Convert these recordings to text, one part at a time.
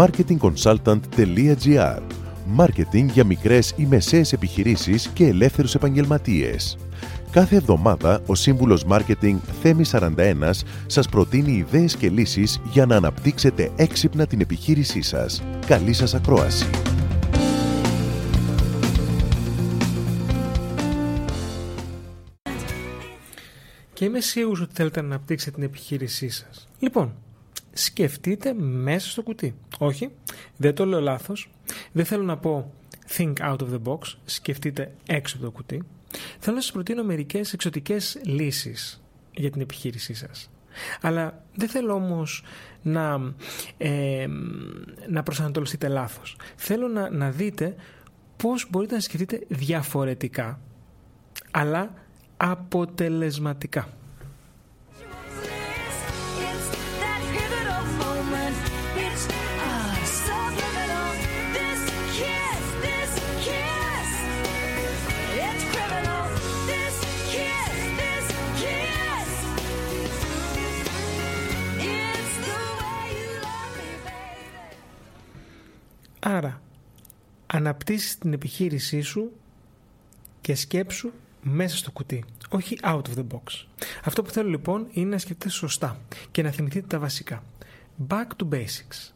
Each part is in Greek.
marketingconsultant.gr Μάρκετινγκ για μικρές ή μεσαίες επιχειρήσεις και ελεύθερους επαγγελματίες. Κάθε εβδομάδα ο σύμβουλος Μάρκετινγκ Θέμη 41 σας προτείνει ιδέες και λύσεις για να αναπτύξετε έξυπνα την επιχείρησή σας. Καλή σας ακρόαση! Και είμαι σίγουρος ότι θέλετε να αναπτύξετε την επιχείρησή σας. Λοιπόν, σκεφτείτε μέσα στο κουτί. Όχι, δεν το λέω λάθος. Δεν θέλω να πω think out of the box, σκεφτείτε έξω από το κουτί. Θέλω να σας προτείνω μερικές εξωτικές λύσεις για την επιχείρησή σας. Αλλά δεν θέλω όμως να, ε, να προσανατολιστείτε λάθος. Θέλω να, να δείτε πώς μπορείτε να σκεφτείτε διαφορετικά, αλλά αποτελεσματικά. Άρα, αναπτύσσεις την επιχείρησή σου και σκέψου μέσα στο κουτί, όχι out of the box. Αυτό που θέλω λοιπόν είναι να σκεφτείτε σωστά και να θυμηθείτε τα βασικά. Back to basics.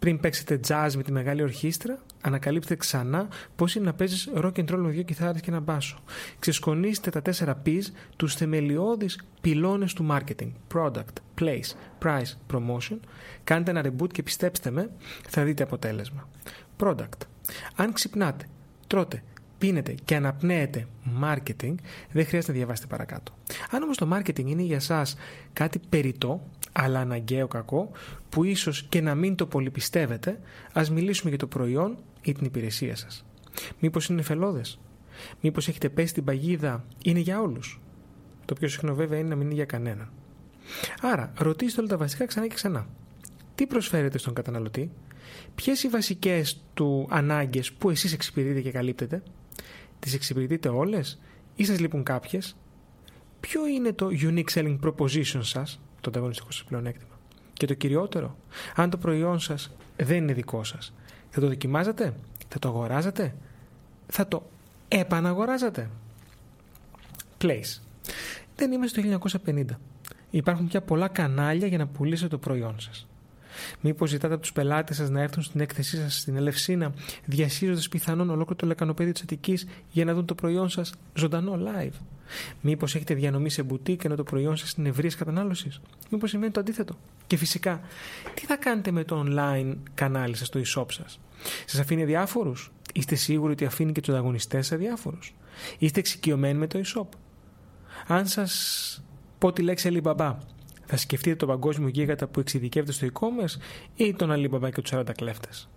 Πριν παίξετε jazz με τη μεγάλη ορχήστρα, ανακαλύπτετε ξανά πώς είναι να παίζεις rock and roll με δύο κιθάρες και ένα μπάσο. Ξεσκονίστε τα τέσσερα P's, τους θεμελιώδεις πυλώνες του marketing. Product, place, price, promotion. Κάντε ένα reboot και πιστέψτε με, θα δείτε αποτέλεσμα. Product. Αν ξυπνάτε, τρώτε, πίνετε και αναπνέετε marketing, δεν χρειάζεται να διαβάσετε παρακάτω. Αν όμως το marketing είναι για σας κάτι περιττό, αλλά αναγκαίο κακό, που ίσως και να μην το πολυπιστεύετε, ας μιλήσουμε για το προϊόν ή την υπηρεσία σας. Μήπως είναι φελώδες, μήπως έχετε πέσει την παγίδα, είναι για όλους; Το πιο συχνό βέβαια είναι να μην είναι για κανέναν. Άρα, ρωτήστε όλα τα βασικά ξανά και ξανά. Τι προσφέρετε στον καταναλωτή, ποιες οι βασικές του ανάγκες που εσείς εξυπηρετείτε και καλύπτετε, τις εξυπηρετείτε όλες ή σας λείπουν κάποιες, ποιο είναι το unique selling proposition σας, το ανταγωνιστικό σας πλεονέκτημα. Και το κυριότερο, αν το προϊόν σας δεν είναι δικό σας, θα το δοκιμάζετε, θα το αγοράζετε, θα το επαναγοράζετε. Place. Δεν είμαστε το 1950. Υπάρχουν πια πολλά κανάλια για να πουλήσετε το προϊόν σας. Μήπως ζητάτε από τους πελάτες σας να έρθουν στην έκθεσή σας στην Ελευσίνα, διασύζοντας πιθανόν ολόκληρο το λεκανοπέδιο της Αττικής για να δουν το προϊόν σας ζωντανό live. Μήπως έχετε διανομή σε μπουτίκ ενώ το προϊόν σας είναι ευρείας κατανάλωσης; Μήπως σημαίνει το αντίθετο; Και φυσικά, τι θα κάνετε με το online κανάλι σας, το e-shop σας; Σας αφήνει διάφορου. Είστε σίγουροι ότι αφήνει και τους ανταγωνιστές σα διάφορου. Είστε εξοικειωμένοι με το e-shop; Αν σας πω τη λέξη Alibaba θα σκεφτείτε τον παγκόσμιο γίγαντα που εξειδικεύεται στο e-commerce ή τον Alibaba και τους 40 κλέφτες;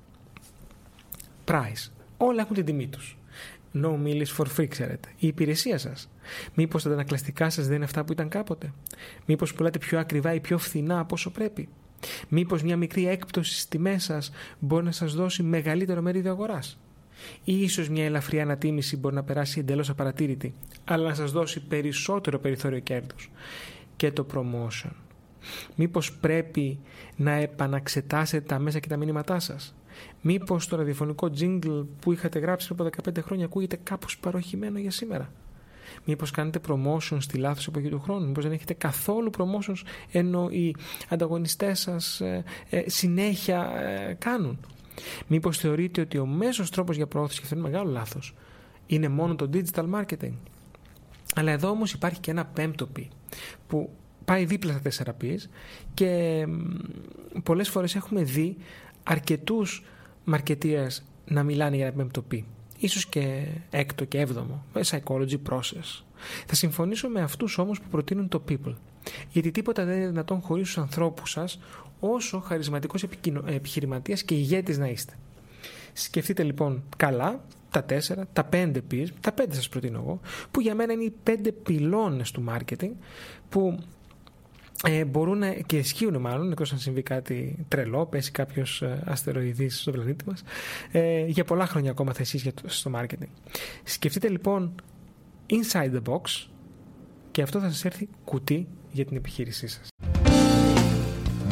Price. Όλα έχουν την τιμή τους. No meal is for free, ξέρετε. Η υπηρεσία σας. Μήπως τα αντανακλαστικά σας δεν είναι αυτά που ήταν κάποτε; Μήπως πουλάτε πιο ακριβά ή πιο φθηνά από όσο πρέπει; Μήπως μια μικρή έκπτωση στις τιμές σας μπορεί να σας δώσει μεγαλύτερο μερίδιο αγοράς; Ή ίσως μια ελαφριά ανατίμηση μπορεί να περάσει εντελώς απαρατήρητη, αλλά να σας δώσει περισσότερο περιθώριο κέρδους. Και το promotion; Μήπως πρέπει να επαναξετάσετε τα μέσα και τα μήνυματά σας; Μήπως το ραδιοφωνικό jingle που είχατε γράψει από 15 χρόνια ακούγεται κάπως παροχημένο για σήμερα; Μήπως κάνετε promotion στη λάθος εποχή του χρόνου; Μήπως δεν έχετε καθόλου promotions ενώ οι ανταγωνιστές σας ε, ε, συνέχεια ε, κάνουν; Μήπως θεωρείτε ότι ο μέσος τρόπος για προώθηση, και αυτό είναι μεγάλο λάθος, είναι μόνο το digital marketing; Αλλά εδώ όμως υπάρχει και ένα πέμπτο πι που πάει δίπλα στα 4 P's και πολλές φορές έχουμε δει αρκετούς μαρκετίας να μιλάνε για ένα πέμπτο P. Ίσως και έκτο και έβδομο, με psychology process. Θα συμφωνήσω με αυτούς όμως που προτείνουν το people. Γιατί τίποτα δεν είναι δυνατόν χωρίς τους ανθρώπους σας όσο χαρισματικός επιχειρηματίας και ηγέτης να είστε. Σκεφτείτε λοιπόν καλά τα τέσσερα, τα πέντε P's, τα πέντε σας προτείνω εγώ, που για μένα είναι οι πέντε πυλώνες του marketing που ε, μπορούν ε, και ισχύουν μάλλον, εκτός αν συμβεί κάτι τρελό, πέσει κάποιος ε, αστεροειδής στον πλανήτη μας, για πολλά χρόνια ακόμα θα στο marketing. Σκεφτείτε λοιπόν inside the box και αυτό θα σας έρθει κουτί για την επιχείρησή σας.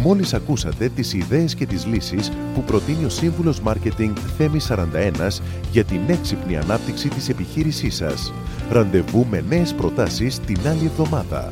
Μόλις ακούσατε τις ιδέες και τις λύσεις που προτείνει ο σύμβουλος Μάρκετινγκ Θέμη 41 για την έξυπνη ανάπτυξη της επιχείρησής σας. Ραντεβού με νέες προτάσεις την άλλη εβδομάδα